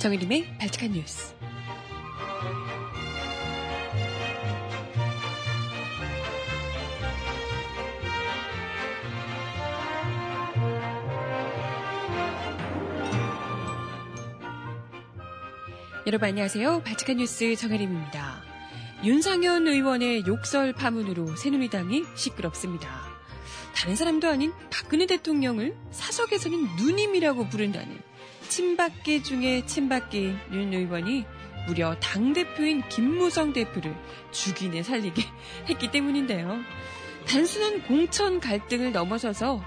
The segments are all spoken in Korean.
정혜림의 발칙한 뉴스. 여러분 안녕하세요. 발칙한 뉴스 정혜림입니다. 윤상현 의원의 욕설 파문으로 새누리당이 시끄럽습니다. 다른 사람도 아닌 박근혜 대통령을 사석에서는 누님이라고 부른다는 친박계 중에 친박계인 윤 의원이 무려 당대표인 김무성 대표를 죽이네 살리게 했기 때문인데요. 단순한 공천 갈등을 넘어서서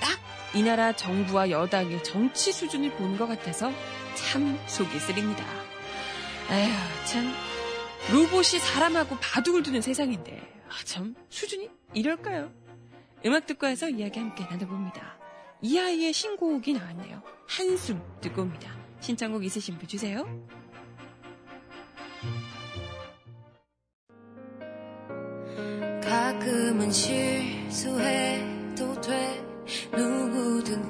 딱 이 나라 정부와 여당의 정치 수준을 보는 것 같아서 참 속이 쓰립니다. 아휴, 참. 로봇이 사람하고 바둑을 두는 세상인데, 아, 참, 수준이 이럴까요? 음악 듣고 와서 이야기 함께 나눠봅니다. 이 아이의 신곡이 나왔네요. 한숨 듣고 옵니다. 신청곡 있으신 분 주세요. 가끔은 실수해도 돼 누구든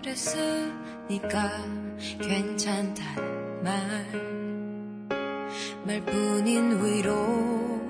그랬으니까 괜찮단 말 말뿐인 위로지만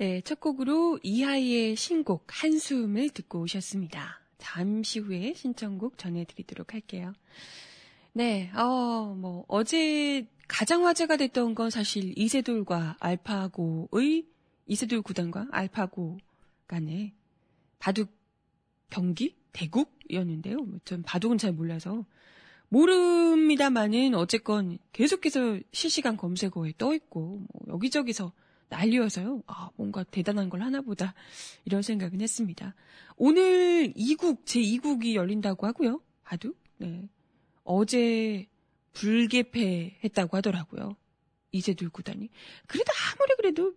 네, 첫 곡으로 이하이의 신곡 한숨을 듣고 오셨습니다. 잠시 후에 신청곡 전해드리도록 할게요. 네, 어, 뭐, 어제 가장 화제가 됐던 건 사실 이세돌과 알파고의, 이세돌 구단과 알파고 간의 바둑 경기? 대국이었는데요. 전 바둑은 잘 몰라서. 모릅니다만은 어쨌건 계속해서 실시간 검색어에 떠있고, 뭐 여기저기서 난리여서요. 아, 뭔가 대단한 걸 하나보다 이런 생각은 했습니다. 오늘 2국 제 2국이 열린다고 하고요. 바둑. 네. 어제 불개폐했다고 하더라고요. 이제둘 구단이. 그래도 아무리 그래도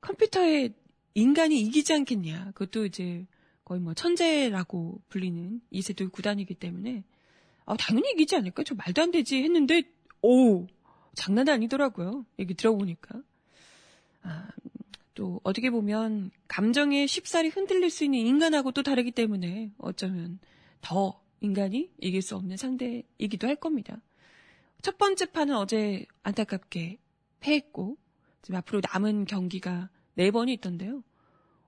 컴퓨터에 인간이 이기지 않겠냐. 그것도 이제 거의 뭐 천재라고 불리는 이세돌 구단이기 때문에 아, 당연히 이기지 않을까? 저 말도 안 되지 했는데 오 장난 아니더라고요. 얘기 들어보니까. 아, 또 어떻게 보면 감정에 쉽사리 흔들릴 수 있는 인간하고 또 다르기 때문에 어쩌면 더 인간이 이길 수 없는 상대이기도 할 겁니다. 첫 번째 판은 어제 안타깝게 패했고 지금 앞으로 남은 경기가 네 번이 있던데요.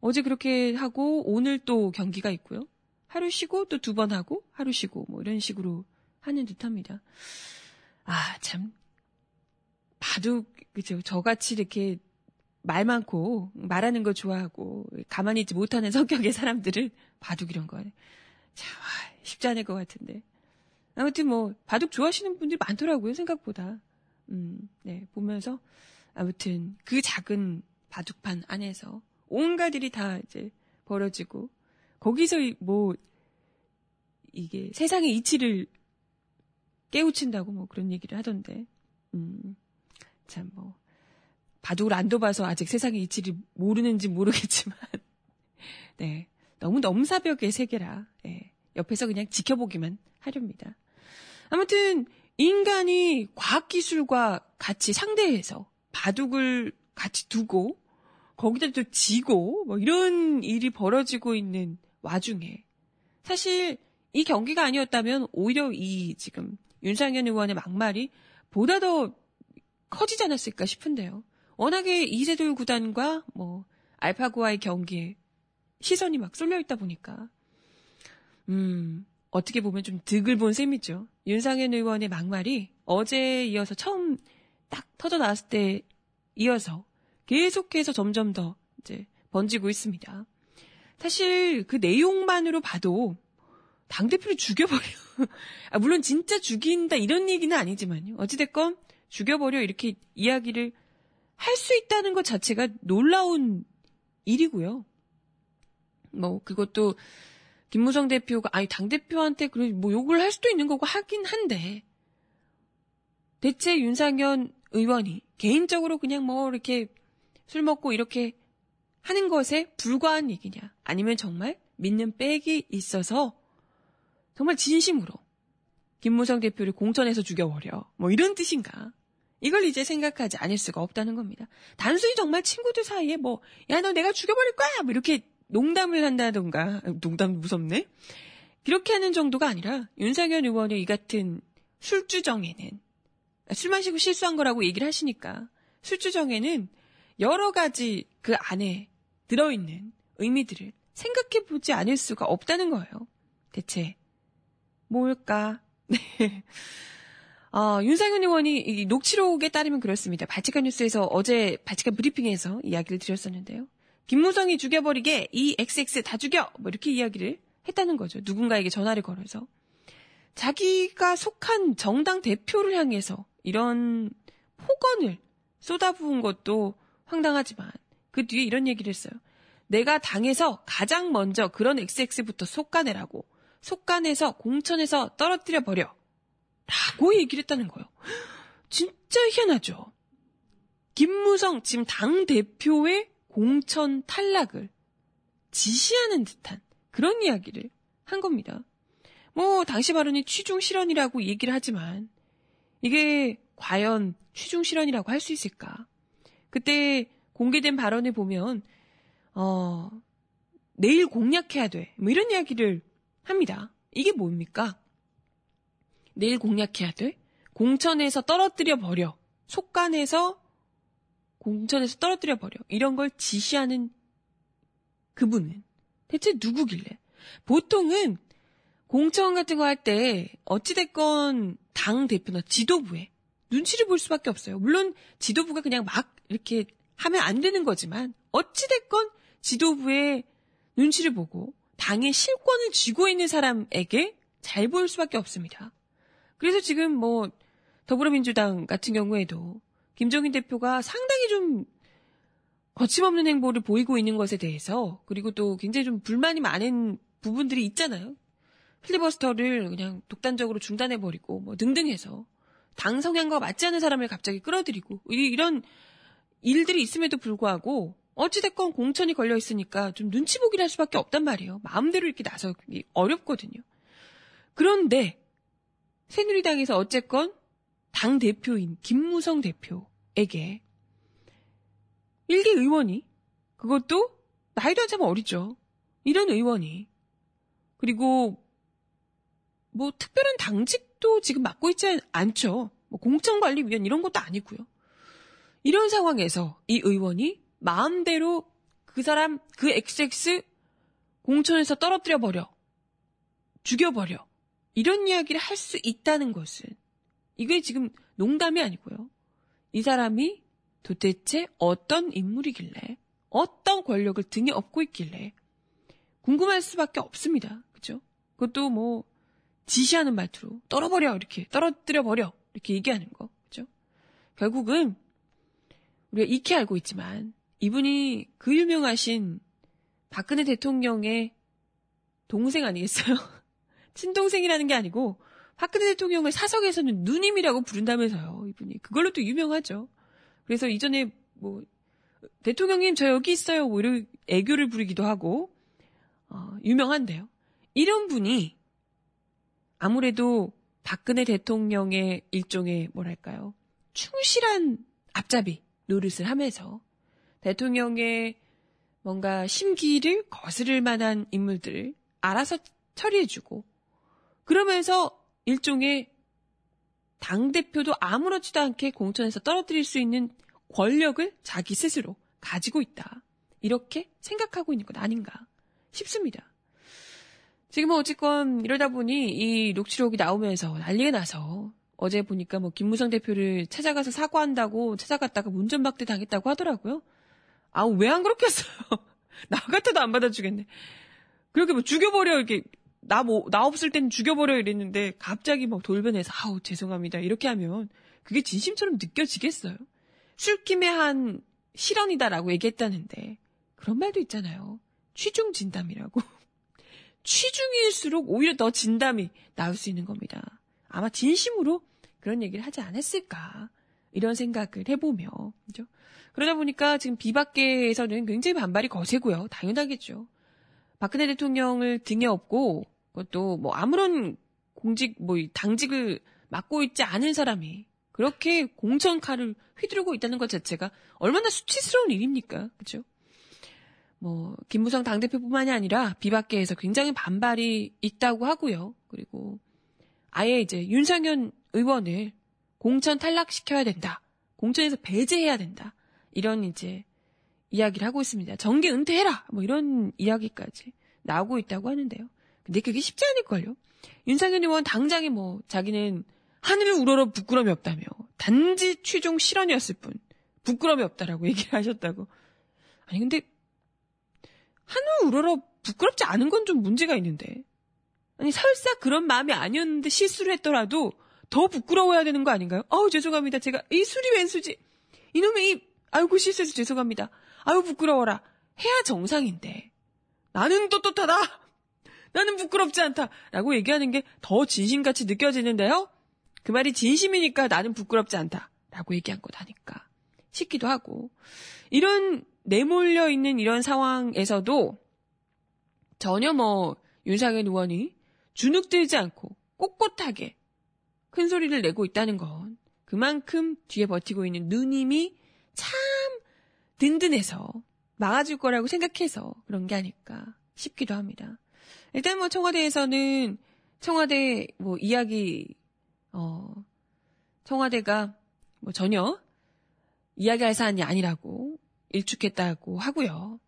어제 그렇게 하고 오늘 또 경기가 있고요. 하루 쉬고 또 두 번 하고 하루 쉬고 뭐 이런 식으로 하는 듯합니다. 아참 바둑 그죠 저같이 이렇게 말 많고 말하는 거 좋아하고 가만히 있지 못하는 성격의 사람들을 바둑 이런 거 참 쉽지 않을 것 같은데. 아무튼 뭐 바둑 좋아하시는 분들이 많더라고요 생각보다. 음, 네 보면서 아무튼 그 작은 바둑판 안에서 온갖 일이 다 이제 벌어지고 거기서 뭐 이게 세상의 이치를 깨우친다고 뭐 그런 얘기를 하던데. 음 참 뭐 바둑을 안 둬봐서 아직 세상의 이치를 모르는지 모르겠지만, 네. 너무 넘사벽의 세계라, 네. 옆에서 그냥 지켜보기만 하렵니다. 아무튼, 인간이 과학기술과 같이 상대해서 바둑을 같이 두고, 거기다 또 지고, 뭐 이런 일이 벌어지고 있는 와중에, 사실 이 경기가 아니었다면 오히려 이 지금 윤상현 의원의 막말이 보다 더 커지지 않았을까 싶은데요. 워낙에 이세돌 구단과 뭐 알파고와의 경기에 시선이 막 쏠려 있다 보니까 음 어떻게 보면 좀 득을 본 셈이죠. 윤상현 의원의 막말이 어제 이어서 처음 딱 터져 나왔을 때 이어서 계속해서 점점 더 이제 번지고 있습니다. 사실 그 내용만으로 봐도 당 대표를 죽여버려. 아, 물론 진짜 죽인다 이런 얘기는 아니지만요. 어찌됐건 죽여버려 이렇게 이야기를 할 수 있다는 것 자체가 놀라운 일이고요. 뭐 그것도 김무성 대표가 아니 당 대표한테 그뭐 욕을 할 수도 있는 거고 하긴 한데 대체 윤상현 의원이 개인적으로 그냥 뭐 이렇게 술 먹고 이렇게 하는 것에 불과한 얘기냐? 아니면 정말 믿는 백이 있어서 정말 진심으로 김무성 대표를 공천해서 죽여버려? 뭐 이런 뜻인가 이걸 이제 생각하지 않을 수가 없다는 겁니다. 단순히 정말 친구들 사이에 뭐, 야, 너 내가 죽여버릴 거야! 뭐 이렇게 농담을 한다던가, 농담 무섭네? 그렇게 하는 정도가 아니라 윤석열 의원의 이 같은 술주정에는, 술 마시고 실수한 거라고 얘기를 하시니까, 술주정에는 여러 가지 그 안에 들어있는 의미들을 생각해 보지 않을 수가 없다는 거예요. 대체, 뭘까? 네. 어, 윤상현 의원이 녹취록에 따르면 그렇습니다. 바치칸 뉴스에서 어제 바치칸 브리핑에서 이야기를 드렸었는데요. 김무성이 죽여버리게 이 XX 다 죽여! 뭐 이렇게 이야기를 했다는 거죠. 누군가에게 전화를 걸어서. 자기가 속한 정당 대표를 향해서 이런 폭언을 쏟아부은 것도 황당하지만 그 뒤에 이런 얘기를 했어요. 내가 당에서 가장 먼저 그런 XX부터 속가내라고. 속가내서 공천에서 떨어뜨려 버려. 라고 얘기를 했다는 거예요. 진짜 희한하죠. 김무성 지금 당 대표의 공천 탈락을 지시하는 듯한 그런 이야기를 한 겁니다. 뭐 당시 발언이 취중 실언이라고 얘기를 하지만 이게 과연 취중 실언이라고 할 수 있을까? 그때 공개된 발언을 보면 어 내일 공략해야 돼. 뭐 이런 이야기를 합니다. 이게 뭡니까? 내일 공략해야 돼? 공천에서 떨어뜨려 버려. 속간에서 공천에서 떨어뜨려 버려. 이런 걸 지시하는 그분은 대체 누구길래? 보통은 공천 같은 거 할 때 어찌됐건 당 대표나 지도부에 눈치를 볼 수밖에 없어요. 물론 지도부가 그냥 막 이렇게 하면 안 되는 거지만 어찌됐건 지도부의 눈치를 보고 당의 실권을 쥐고 있는 사람에게 잘 보일 수밖에 없습니다. 그래서 지금 뭐 더불어민주당 같은 경우에도 김종인 대표가 상당히 좀 거침없는 행보를 보이고 있는 것에 대해서 그리고 또 굉장히 좀 불만이 많은 부분들이 있잖아요. 필리버스터를 그냥 독단적으로 중단해버리고 뭐 등등 해서 당 성향과 맞지 않는 사람을 갑자기 끌어들이고 이런 일들이 있음에도 불구하고 어찌됐건 공천이 걸려 있으니까 좀 눈치 보기를 할 수밖에 없단 말이에요. 마음대로 이렇게 나서기 어렵거든요. 그런데 새누리당에서 어쨌건 당 대표인 김무성 대표에게 일개 의원이 그것도 나이도 한참 어리죠. 이런 의원이 그리고 뭐 특별한 당직도 지금 맡고 있지 않죠. 뭐 공천관리위원 이런 것도 아니고요. 이런 상황에서 이 의원이 마음대로 그 사람 그 XX 공천에서 떨어뜨려 버려 죽여버려 이런 이야기를 할 수 있다는 것은 이게 지금 농담이 아니고요. 이 사람이 도대체 어떤 인물이길래 어떤 권력을 등에 업고 있길래 궁금할 수밖에 없습니다. 그죠? 그것도 뭐 지시하는 말투로 떨어버려 이렇게 떨어뜨려 버려 이렇게 얘기하는 거 그죠? 결국은 우리가 익히 알고 있지만 이분이 그 유명하신 박근혜 대통령의 동생 아니겠어요? 친동생이라는 게 아니고 박근혜 대통령을 사석에서는 누님이라고 부른다면서요. 이분이 그걸로 또 유명하죠. 그래서 이전에 뭐 대통령님 저 여기 있어요. 뭐 이런 애교를 부리기도 하고 어, 유명한데요. 이런 분이 아무래도 박근혜 대통령의 일종의 뭐랄까요 충실한 앞잡이 노릇을 하면서 대통령의 뭔가 심기를 거스를 만한 인물들을 알아서 처리해주고 그러면서 일종의 당대표도 아무렇지도 않게 공천에서 떨어뜨릴 수 있는 권력을 자기 스스로 가지고 있다. 이렇게 생각하고 있는 것 아닌가 싶습니다. 지금은 어쨌건 이러다 보니 이 녹취록이 나오면서 난리가 나서 어제 보니까 뭐 김무성 대표를 찾아가서 사과한다고 찾아갔다가 문전박대 당했다고 하더라고요. 아우 왜안 그렇겠어요. 나 같아도 안 받아주겠네. 그렇게 뭐 죽여버려 이렇게 나 뭐, 나 없을 땐 죽여버려 이랬는데 갑자기 막 돌변해서 아우 죄송합니다 이렇게 하면 그게 진심처럼 느껴지겠어요? 술김에 한 실언이다라고 얘기했다는데 그런 말도 있잖아요. 취중 진담이라고. 취중일수록 오히려 더 진담이 나올 수 있는 겁니다. 아마 진심으로 그런 얘기를 하지 않았을까 이런 생각을 해보며 그죠? 그러다 보니까 지금 비박계에서는 굉장히 반발이 거세고요. 당연하겠죠. 박근혜 대통령을 등에 업고 그것도 뭐 아무런 공직 뭐 당직을 맡고 있지 않은 사람이 그렇게 공천 칼을 휘두르고 있다는 것 자체가 얼마나 수치스러운 일입니까? 그죠? 뭐 김무성 당대표뿐만이 아니라 비박계에서 굉장히 반발이 있다고 하고요. 그리고 아예 이제 윤상현 의원을 공천 탈락시켜야 된다. 공천에서 배제해야 된다. 이런 이제 이야기를 하고 있습니다. 정계 은퇴해라! 뭐 이런 이야기까지 나오고 있다고 하는데요. 근데 그게 쉽지 않을걸요? 윤상현 의원 당장에 뭐 자기는 하늘을 우러러 부끄럼이 없다며 단지 취중 실언이었을 뿐 부끄럼이 없다라고 얘기를 하셨다고. 아니 근데 하늘 우러러 부끄럽지 않은 건 좀 문제가 있는데. 아니 설사 그런 마음이 아니었는데 실수를 했더라도 더 부끄러워야 되는 거 아닌가요? 아우 죄송합니다. 제가 이 술이 웬수지. 이놈의 이 아이고 실수해서 죄송합니다. 아유 부끄러워라. 해야 정상인데. 나는 떳떳하다. 나는 부끄럽지 않다. 라고 얘기하는 게 더 진심같이 느껴지는데요. 그 말이 진심이니까 나는 부끄럽지 않다. 라고 얘기한 거다니까. 싶기도 하고. 이런 내몰려 있는 이런 상황에서도 전혀 뭐 윤상현 의원이 주눅들지 않고 꼿꼿하게 큰 소리를 내고 있다는 건 그만큼 뒤에 버티고 있는 누님이 참 든든해서 막아줄 거라고 생각해서 그런 게 아닐까 싶기도 합니다. 일단 뭐 청와대에서는 청와대 뭐 이야기 어 청와대가 뭐 전혀 이야기할 사안이 아니라고 일축했다고 하고요.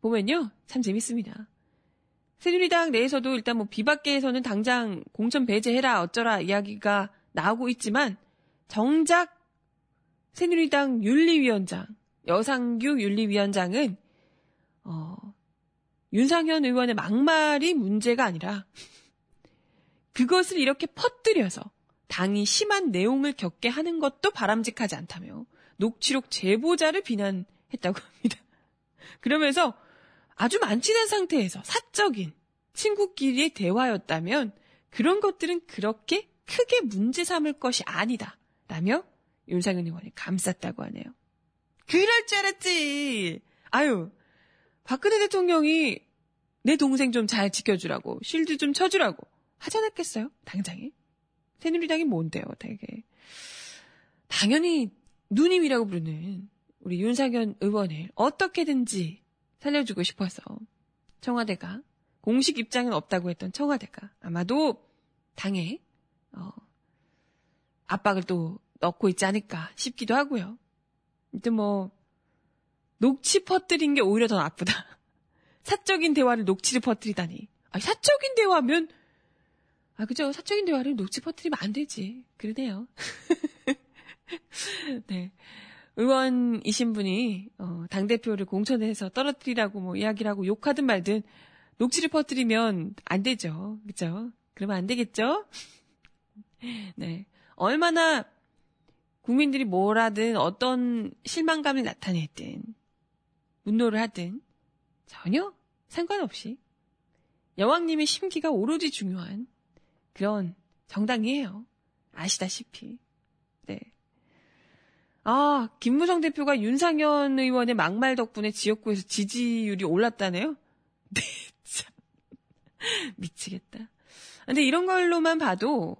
보면요 참 재밌습니다. 새누리당 내에서도 일단 뭐 비박계에서는 당장 공천 배제해라 어쩌라 이야기가 나오고 있지만 정작 새누리당 윤리위원장 여상규 윤리위원장은 어, 윤상현 의원의 막말이 문제가 아니라 그것을 이렇게 퍼뜨려서 당이 심한 내용을 겪게 하는 것도 바람직하지 않다며 녹취록 제보자를 비난했다고 합니다. 그러면서 아주 만취된 상태에서 사적인 친구끼리의 대화였다면 그런 것들은 그렇게 크게 문제 삼을 것이 아니다. 라며 윤상현 의원이 감쌌다고 하네요. 그럴 줄 알았지! 아유, 박근혜 대통령이 내 동생 좀 잘 지켜주라고, 쉴드 좀 쳐주라고 하지 않았겠어요? 당장에? 새누리당이 뭔데요, 되게. 당연히 누님이라고 부르는 우리 윤상현 의원을 어떻게든지 살려주고 싶어서 청와대가 공식 입장은 없다고 했던 청와대가 아마도 당에 어, 압박을 또 넣고 있지 않을까 싶기도 하고요. 아무튼 뭐 녹취 퍼뜨린 게 오히려 더 나쁘다. 사적인 대화를 녹취를 퍼뜨리다니. 아, 사적인 대화면 아 그죠? 사적인 대화를 녹취 퍼뜨리면 안 되지. 그러네요. 네. 의원이신 분이 어, 당 대표를 공천해서 떨어뜨리라고 뭐 이야기를 하고 욕하든 말든 녹취를 퍼뜨리면 안 되죠. 그죠? 그러면 안 되겠죠? 네. 얼마나 국민들이 뭘 하든 어떤 실망감을 나타내든 분노를 하든 전혀 상관없이 여왕님의 심기가 오로지 중요한 그런 정당이에요. 아시다시피. 네. 아, 김무성 대표가 윤상현 의원의 막말 덕분에 지역구에서 지지율이 올랐다네요? 네, 참. 미치겠다. 근데 이런 걸로만 봐도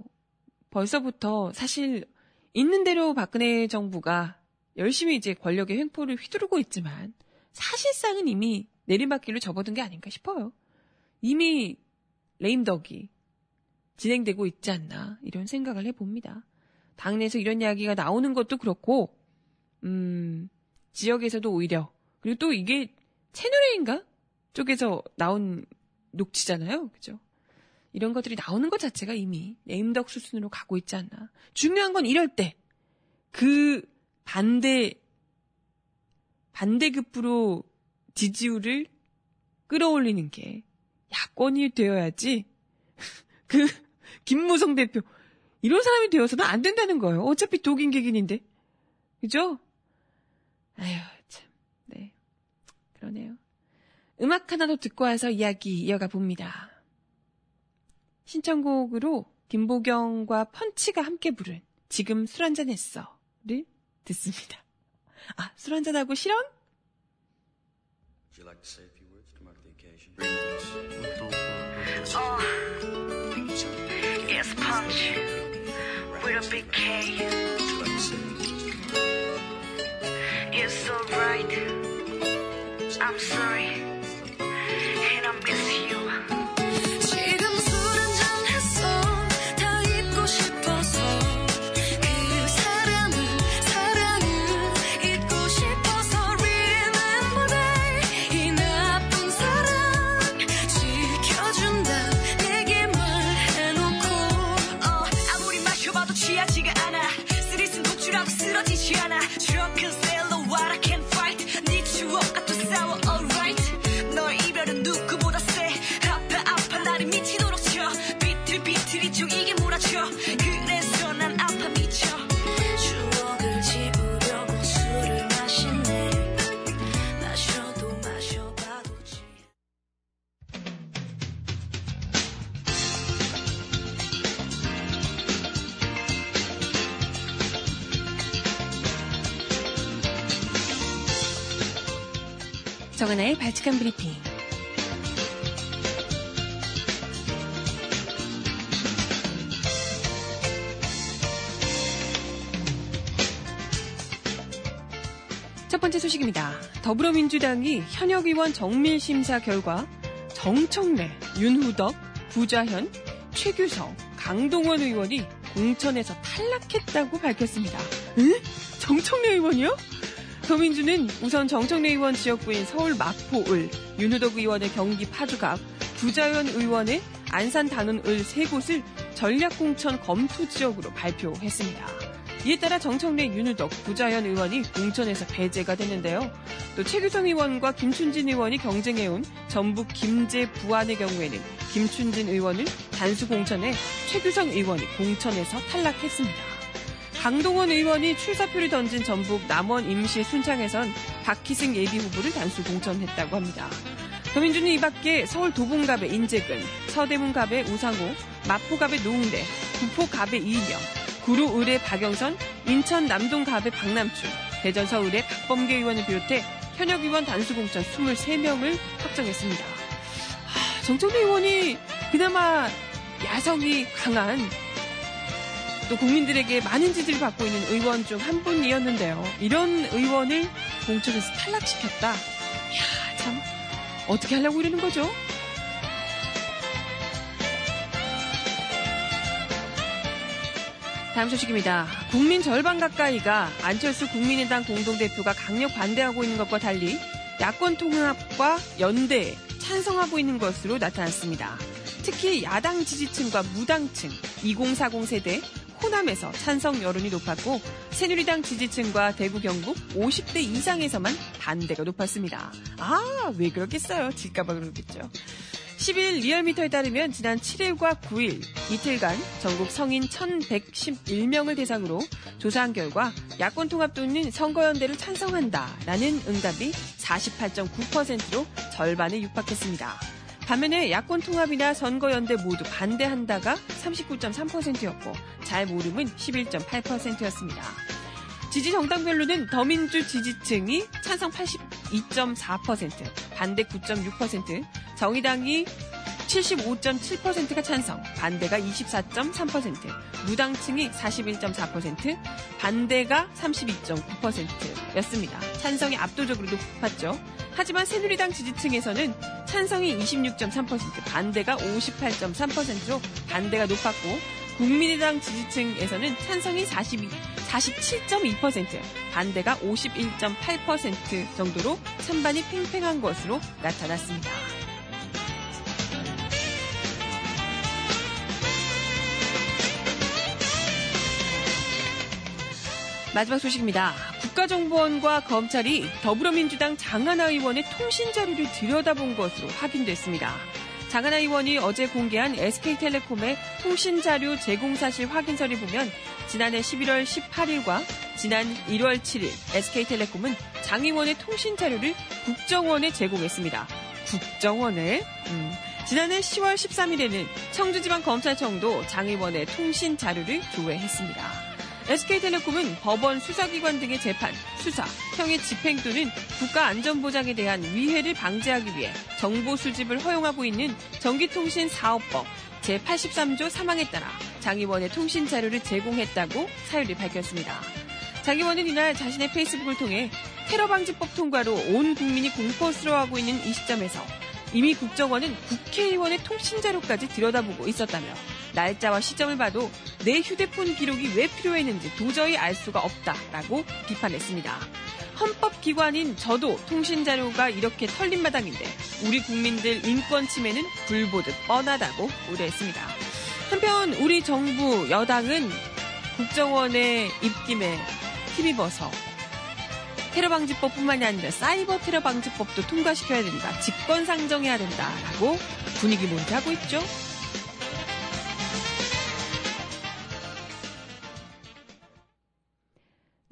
벌써부터 사실 있는 대로 박근혜 정부가 열심히 이제 권력의 횡포를 휘두르고 있지만 사실상은 이미 내리막길로 접어든 게 아닌가 싶어요. 이미 레임덕이 진행되고 있지 않나 이런 생각을 해봅니다. 당내에서 이런 이야기가 나오는 것도 그렇고, 음, 지역에서도 오히려, 그리고 또 이게 채널A인가? 쪽에서 나온 녹취잖아요. 그죠? 이런 것들이 나오는 것 자체가 이미 네임덕 수순으로 가고 있지 않나. 중요한 건 이럴 때, 그 반대, 반대급부로 지지율을 끌어올리는 게 야권이 되어야지, 그, 김무성 대표, 이런 사람이 되어서는 안 된다는 거예요. 어차피 독인 객인인데. 그죠? 아휴, 참. 네. 그러네요. 음악 하나 더 듣고 와서 이야기 이어가 봅니다. 신청곡으로 김보경과 펀치가 함께 부른 지금 술 한잔 했어를 듣습니다. 아, 술 한잔하고 실언? Would you like to say a few words to mark the occasion? Remix. Oh, it's punch with a big K. It's alright. I'm sorry, 발칙한 브리핑. 첫 번째 소식입니다. 더불어민주당이 현역 의원 정밀 심사 결과 정청래, 윤후덕, 부자현, 최규성, 강동원 의원이 공천에서 탈락했다고 밝혔습니다. 에? 정청래 의원이요? 더민주는 우선 정청래 의원 지역구인 서울 마포을, 윤후덕 의원의 경기 파주갑, 부자현 의원의 안산 단원을 세 곳을 전략공천 검토 지역으로 발표했습니다. 이에 따라 정청래 윤우덕 부자현 의원이 공천에서 배제가 됐는데요. 또 최규성 의원과 김춘진 의원이 경쟁해온 전북 김제 부안의 경우에는 김춘진 의원을 단수 공천해 최규성 의원이 공천에서 탈락했습니다. 강동원 의원이 출사표를 던진 전북 남원 임시 순창에선 박희승 예비 후보를 단수 공천했다고 합니다. 더민주는 이 밖에 서울 도봉갑의 인재근, 서대문갑의 우상호, 마포갑의 노웅래, 구포갑의 이인영, 구로을의 박영선, 인천 남동갑의 박남춘, 대전 서울의 박범계 의원을 비롯해 현역 의원 단수 공천 23명을 확정했습니다. 하, 정청래 의원이 그나마 야성이 강한 또 국민들에게 많은 지지를 받고 있는 의원 중 한 분이었는데요. 이런 의원을 공천에서 탈락시켰다. 이야, 참 어떻게 하려고 이러는 거죠? 다음 소식입니다. 국민 절반 가까이가 안철수 국민의당 공동대표가 강력 반대하고 있는 것과 달리 야권 통합과 연대에 찬성하고 있는 것으로 나타났습니다. 특히 야당 지지층과 무당층, 2040 세대, 호남에서 찬성 여론이 높았고 새누리당 지지층과 대구 경북 50대 이상에서만 반대가 높았습니다. 아, 왜 그렇겠어요? 질까봐 그러겠죠. 10일 리얼미터에 따르면 지난 7일과 9일 이틀간 전국 성인 1111명을 대상으로 조사한 결과 야권 통합 또는 선거연대를 찬성한다라는 응답이 48.9%로 절반에 육박했습니다. 반면에 야권 통합이나 선거연대 모두 반대한다가 39.3%였고 잘 모름은 11.8%였습니다. 지지 정당별로는 더민주 지지층이 찬성 82.4%, 반대 9.6%, 정의당이 75.7%가 찬성, 반대가 24.3%, 무당층이 41.4%, 반대가 32.9%였습니다. 찬성이 압도적으로 높았죠. 하지만 새누리당 지지층에서는 찬성이 26.3%, 반대가 58.3%로 반대가 높았고, 국민의당 지지층에서는 찬성이 42, 47.2%, 반대가 51.8% 정도로 찬반이 팽팽한 것으로 나타났습니다. 마지막 소식입니다. 국가정보원과 검찰이 더불어민주당 장하나 의원의 통신 자료를 들여다본 것으로 확인됐습니다. 장하나 의원이 어제 공개한 SK텔레콤의 통신 자료 제공 사실 확인서를 보면 지난해 11월 18일과 지난 1월 7일 SK텔레콤은 장 의원의 통신 자료를 국정원에 제공했습니다. 국정원에? 음. 지난해 10월 13일에는 청주지방검찰청도 장 의원의 통신 자료를 조회했습니다. SK텔레콤은 법원 수사기관 등의 재판, 수사, 형의 집행 또는 국가안전보장에 대한 위해를 방지하기 위해 정보 수집을 허용하고 있는 전기통신사업법 제83조 3항에 따라 장 의원의 통신 자료를 제공했다고 사유를 밝혔습니다. 장 의원은 이날 자신의 페이스북을 통해 테러 방지법 통과로 온 국민이 공포스러워하고 있는 이 시점에서 이미 국정원은 국회의원의 통신 자료까지 들여다보고 있었다며 날짜와 시점을 봐도 내 휴대폰 기록이 왜 필요했는지 도저히 알 수가 없다라고 비판했습니다. 헌법기관인 저도 통신자료가 이렇게 털린 마당인데 우리 국민들 인권 침해는 불보듯 뻔하다고 우려했습니다. 한편 우리 정부 여당은 국정원의 입김에 힘입어서 테러 방지법뿐만이 아니라 사이버 테러 방지법도 통과시켜야 된다. 직권 상정해야 된다라고 분위기 모의하고 있죠.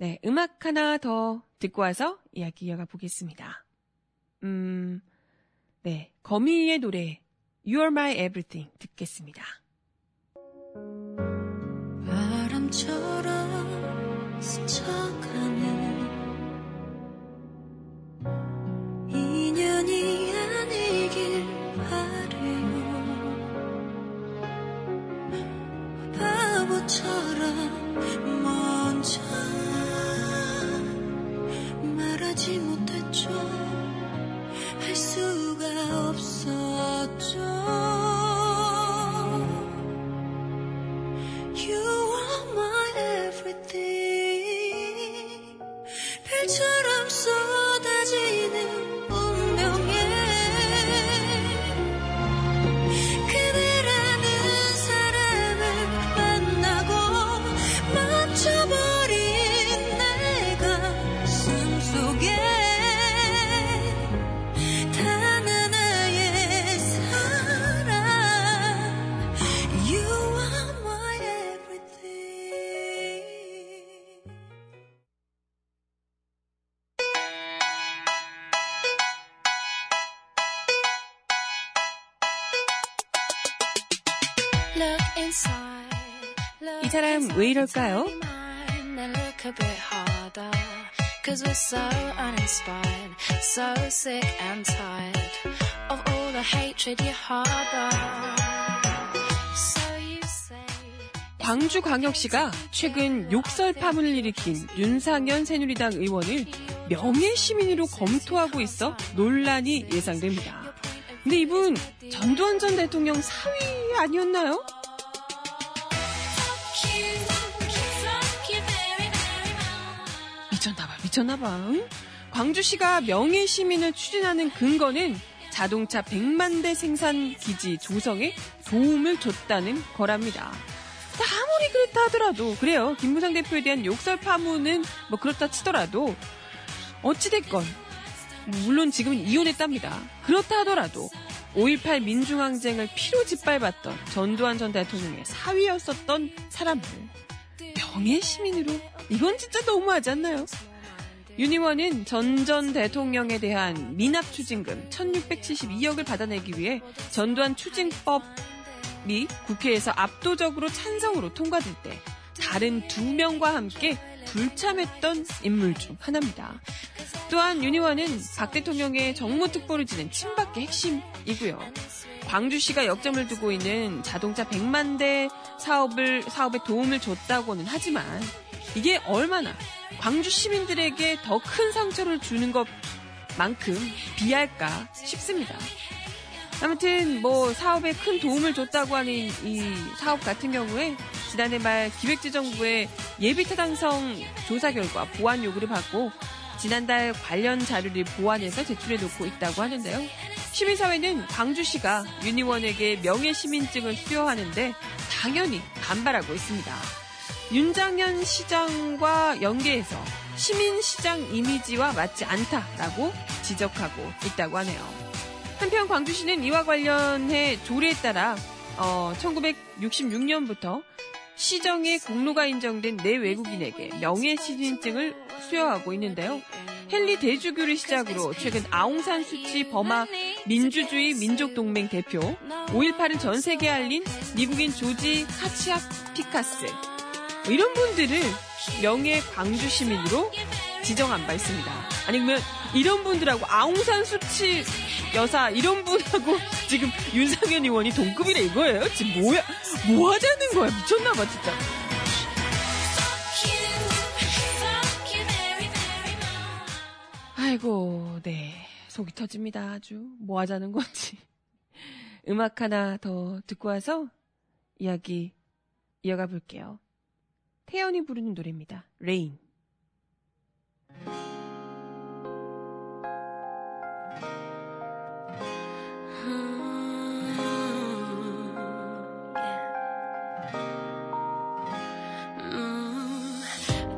네, 음악 하나 더 듣고 와서 이야기 이어가 보겠습니다. 음, 네, 거미의 노래 You're My Everything 듣겠습니다. 이 사람 왜 이럴까요? 광주광역시가 최근 욕설 파문을 일으킨 윤상현 새누리당 의원을 명예 시민으로 검토하고 있어 논란이 예상됩니다. 근데 이분 전두환 전 대통령 사위 아니었나요? 미쳤나봐. 응? 광주시가 명예 시민을 추진하는 근거는 자동차 100만 대 생산 기지 조성에 도움을 줬다는 거랍니다. 아무리 그렇다 하더라도 그래요. 김무상 대표에 대한 욕설 파문은 뭐 그렇다 치더라도 어찌됐건 물론 지금은 이혼했답니다. 그렇다 하더라도 5.18 민중항쟁을 피로 짓밟았던 전두환 전 대통령의 사위였었던 사람을 명예 시민으로 이건 진짜 너무하지 않나요? 유니원은 전 전 대통령에 대한 미납 추징금 1672억을 받아내기 위해 전두환 추징법이 국회에서 압도적으로 찬성으로 통과될 때 다른 두 명과 함께 불참했던 인물 중 하나입니다. 또한 유니원은 박 대통령의 정무특보를 지낸 친박계 핵심이고요. 광주시가 역점을 두고 있는 자동차 100만 대 사업을 사업에 도움을 줬다고는 하지만 이게 얼마나 광주 시민들에게 더 큰 상처를 주는 것만큼 비할까 싶습니다. 아무튼 뭐 사업에 큰 도움을 줬다고 하는 이 사업 같은 경우에 지난해 말 기획재정부의 예비타당성 조사 결과 보완 요구를 받고 지난달 관련 자료를 보완해서 제출해 놓고 있다고 하는데요. 시민사회는 광주시가 유니원에게 명예시민증을 수여하는데 당연히 반발하고 있습니다. 윤장현 시장과 연계해서 시민시장 이미지와 맞지 않다라고 지적하고 있다고 하네요. 한편 광주시는 이와 관련해 조례에 따라 어, 1966년부터 시정의 공로가 인정된 내 외국인에게 명예 시민증을 수여하고 있는데요. 헨리 대주교를 시작으로 최근 아웅산 수치 버마 민주주의 민족동맹 대표, 5.18을 전 세계에 알린 미국인 조지 카치아 피카스 뭐 이런 분들을 명예 광주 시민으로 지정한 바 있습니다. 아니 그러면 이런 분들하고 아웅산 수치 여사 이런 분하고 지금 윤상현 의원이 동급이래 이거예요? 지금 뭐야? 뭐 하자는 거야? 미쳤나 봐 진짜. 아이고, 네. 속이 터집니다. 아주. 뭐 하자는 건지. 음악 하나 더 듣고 와서 이야기 이어가 볼게요. 태연이 부르는 노래입니다. Rain.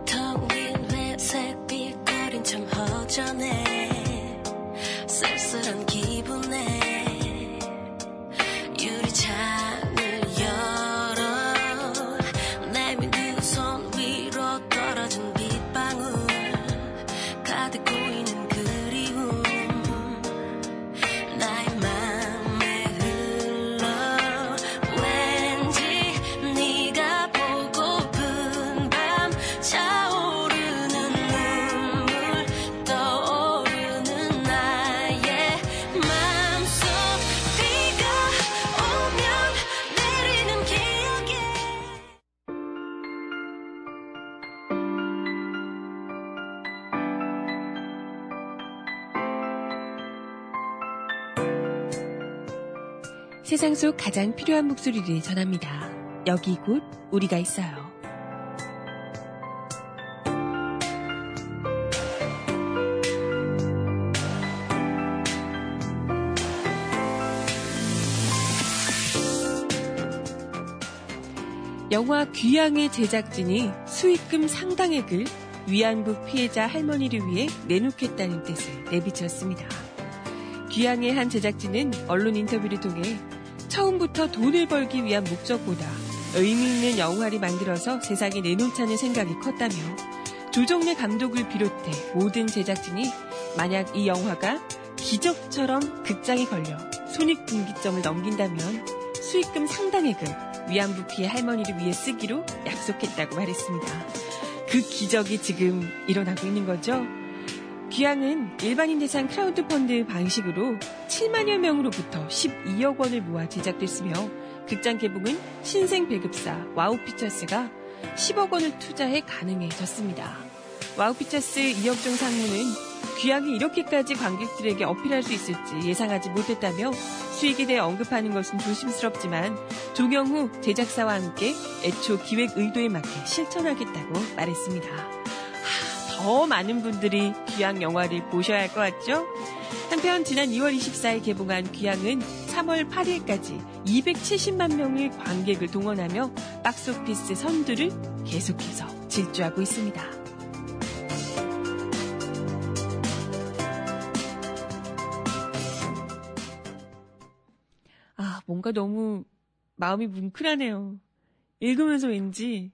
텅빈 회색 빛거린 참 허전해 속 가장 필요한 목소리를 전합니다. 여기 곧 우리가 있어요. 영화 귀향의 제작진이 수익금 상당액을 위안부 피해자 할머니를 위해 내놓겠다는 뜻을 내비쳤습니다. 귀향의 한 제작진은 언론 인터뷰를 통해 처음부터 돈을 벌기 위한 목적보다 의미 있는 영화를 만들어서 세상에 내놓자는 생각이 컸다며 조정래 감독을 비롯해 모든 제작진이 만약 이 영화가 기적처럼 극장에 걸려 손익분기점을 넘긴다면 수익금 상당액을 위안부 피해 할머니를 위해 쓰기로 약속했다고 말했습니다. 그 기적이 지금 일어나고 있는 거죠. 귀향은 일반인 대상 크라우드 펀드 방식으로 7만여 명으로부터 12억 원을 모아 제작됐으며 극장 개봉은 신생 배급사 와우픽쳐스가 10억 원을 투자해 가능해졌습니다. 와우픽쳐스 이혁종 상무는 귀향이 이렇게까지 관객들에게 어필할 수 있을지 예상하지 못했다며 수익에 대해 언급하는 것은 조심스럽지만 조경후 제작사와 함께 애초 기획 의도에 맞게 실천하겠다고 말했습니다. 더 많은 분들이 귀향 영화를 보셔야 할 것 같죠? 한편 지난 2월 24일 개봉한 귀향은 3월 8일까지 270만 명의 관객을 동원하며 박스오피스 선두를 계속해서 질주하고 있습니다. 아, 뭔가 너무 마음이 뭉클하네요. 읽으면서 왠지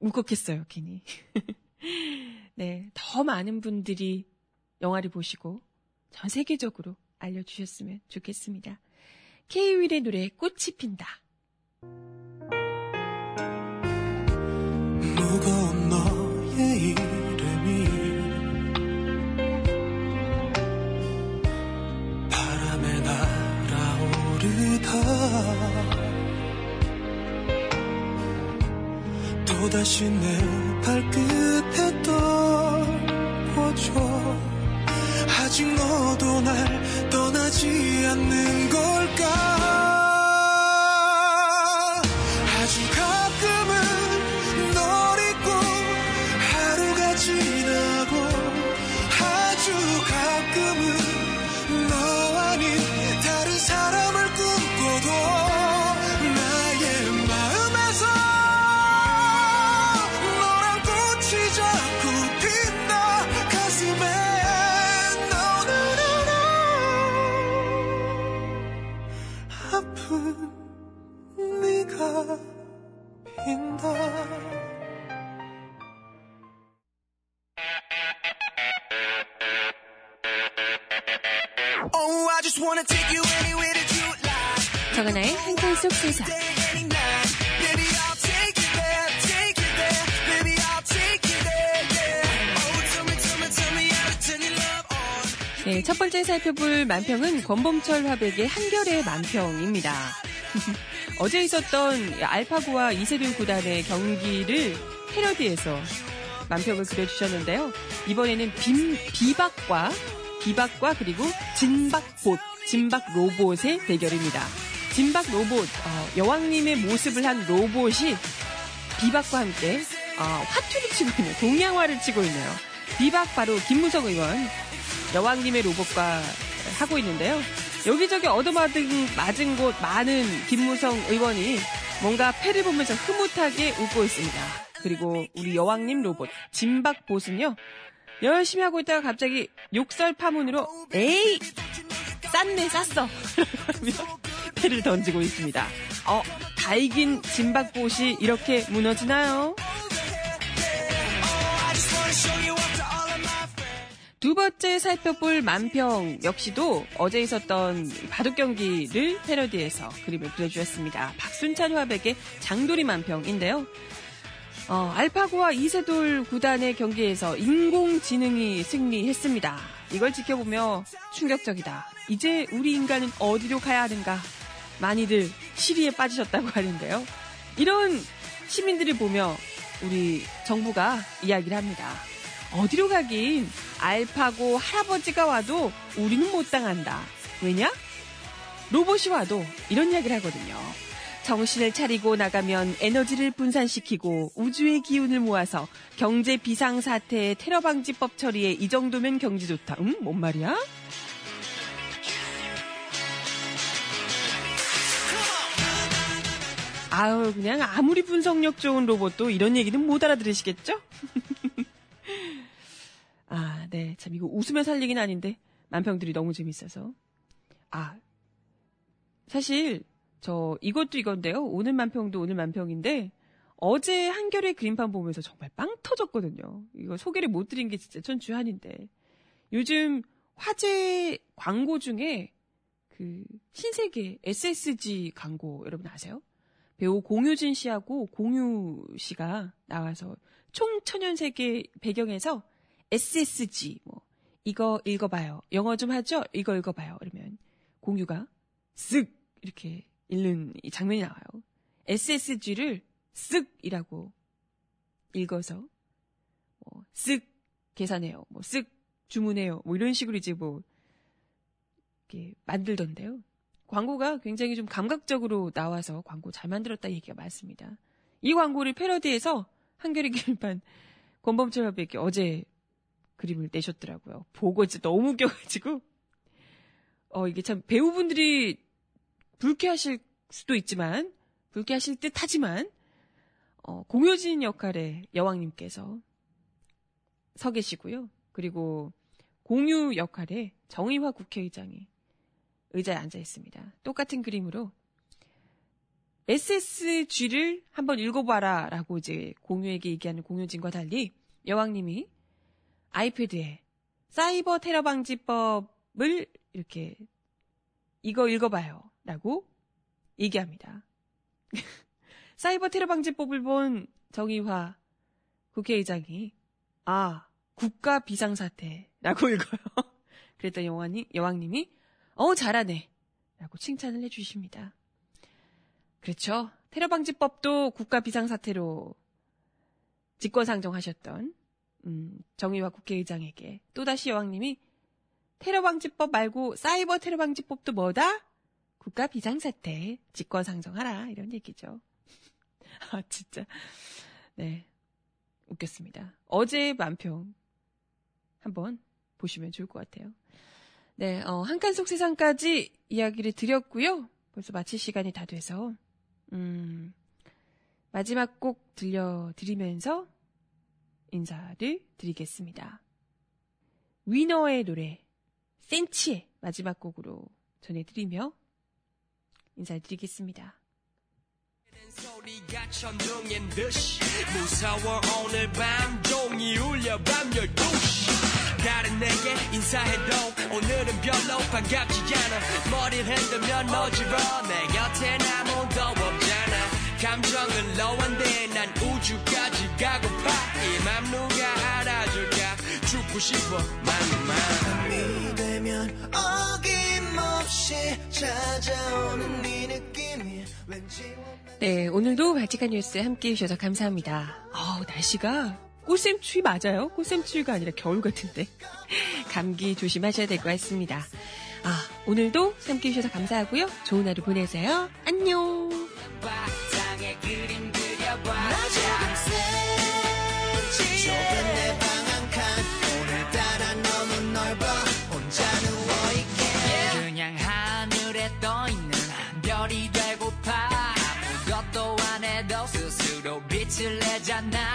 울컥했어요, 괜히. 네, 더 많은 분들이 영화를 보시고 전 세계적으로 알려주셨으면 좋겠습니다. K-윌의 노래 꽃이 핀다. 무거운 너의 이름이 바람에 날아오르다 또다시 내 발끝에 떠보죠. 아직 너도 날 떠나지 않는 걸까 on. 네, 첫 번째 살펴볼 만평은 권범철 화백의 한결의 만평입니다. 어제 있었던 알파고와 이세돌 구단의 경기를 패러디해서 만평을 그려주셨는데요. 이번에는 빔, 비박과, 비박과 그리고 진박봇, 진박 로봇의 대결입니다. 진박 로봇, 어, 여왕님의 모습을 한 로봇이 비박과 함께 어, 화투를 치고 있네요. 동양화를 치고 있네요. 비박 바로 김무성 의원, 여왕님의 로봇과 하고 있는데요. 여기저기 얻어맞은 맞은 곳 많은 김무성 의원이 뭔가 패를 보면서 흐뭇하게 웃고 있습니다. 그리고 우리 여왕님 로봇 진박봇은요 열심히 하고 있다가 갑자기 욕설 파문으로 에이 쌌네 쌌어 패를 던지고 있습니다. 어, 다 이긴 진박봇이 이렇게 무너지나요? 두 번째 살펴볼 만평 역시도 어제 있었던 바둑 경기를 패러디해서 그림을 그려주었습니다. 박순찬 화백의 장도리 만평인데요. 어, 알파고와 이세돌 구단의 경기에서 인공지능이 승리했습니다. 이걸 지켜보며 충격적이다. 이제 우리 인간은 어디로 가야 하는가? 많이들 시리에 빠지셨다고 하는데요. 이런 시민들을 보며 우리 정부가 이야기를 합니다. 어디로 가긴 알파고 할아버지가 와도 우리는 못 당한다. 왜냐? 로봇이 와도 이런 이야기를 하거든요. 정신을 차리고 나가면 에너지를 분산시키고 우주의 기운을 모아서 경제 비상사태의 테러 방지법 처리에 이 정도면 경제 좋다. 음? 뭔 말이야? 아유, 그냥 아무리 분석력 좋은 로봇도 이런 얘기는 못 알아들으시겠죠? 아, 네. 참, 이거 웃으며 살 얘기는 아닌데, 만평들이 너무 재밌어서. 아, 사실, 저, 이것도 이건데요. 오늘 만평도 오늘 만평인데, 어제 한결의 그림판 보면서 정말 빵 터졌거든요. 이거 소개를 못 드린 게 진짜 천추한인데. 요즘 화제 광고 중에 그 신세계 SSG 광고 여러분 아세요? 배우 공유진 씨하고 공유 씨가 나와서 총천연세계 배경에서 SSG 뭐 이거 읽어봐요. 영어 좀 하죠? 이거 읽어봐요. 그러면 공유가 쓱 이렇게 읽는 이 장면이 나와요. SSG를 쓱이라고 읽어서 뭐 쓱 계산해요. 뭐 쓱 주문해요. 뭐 이런 식으로 이제 뭐 이렇게 만들던데요. 광고가 굉장히 좀 감각적으로 나와서 광고 잘 만들었다 얘기가 많습니다. 이 광고를 패러디해서 한겨레 기일판 권범철 협회께 어제 그림을 내셨더라고요. 보고 진짜 너무 웃겨가지고 어 이게 참 배우분들이 불쾌하실 수도 있지만 불쾌하실 듯 하지만 어, 공효진 역할의 여왕님께서 서 계시고요. 그리고 공유 역할의 정의화 국회의장이 의자에 앉아 있습니다. 똑같은 그림으로 SSG를 한번 읽어봐라 라고 이제 공유에게 얘기하는 공효진과 달리 여왕님이 아이패드에 사이버 테러 방지법을 이렇게 이거 읽어봐요 라고 얘기합니다. 사이버 테러 방지법을 본 정의화 국회의장이 아 국가 비상사태라고 읽어요. 그랬더니 여왕님, 여왕님이 어 잘하네 라고 칭찬을 해주십니다. 그렇죠. 테러 방지법도 국가 비상사태로 직권상정하셨던 음, 정의화 국회의장에게 또다시 여왕님이 테러 방지법 말고 사이버 테러 방지법도 뭐다? 국가 비상사태 직권상정하라 이런 얘기죠. 아 진짜 네 웃겼습니다. 어제 만평 한번 보시면 좋을 것 같아요. 네, 어, 한칸 속 세상까지 이야기를 드렸고요. 벌써 마칠 시간이 다 돼서 음, 마지막 곡 들려드리면서 인사를 드리겠습니다. 위너의 노래 센치의 마지막 곡으로 전해드리며 인사드리겠습니다. 소리가 천둥인 듯이 무서워 오늘 밤 종이 울려 밤 12시 다른 내게 인사해도 오늘은 별로 반갑지 않아. 머리를 흔들면 어지러. 내 곁엔 아무도 없잖아. 감정은 low 한데 난 우주까지 가고파. 이 맘 누가 알아줄까? 죽고 싶어 맘만 밤이 되면 어김없이 찾아오는 네 느낌이 왠지 네, 오늘도 발칙한 뉴스 함께 해주셔서 감사합니다. 아우, 날씨가 꽃샘추위 맞아요? 꽃샘추위가 아니라 겨울 같은데. 감기 조심하셔야 될 것 같습니다. 아, 오늘도 함께 해주셔서 감사하고요. 좋은 하루 보내세요. 안녕! 내잖아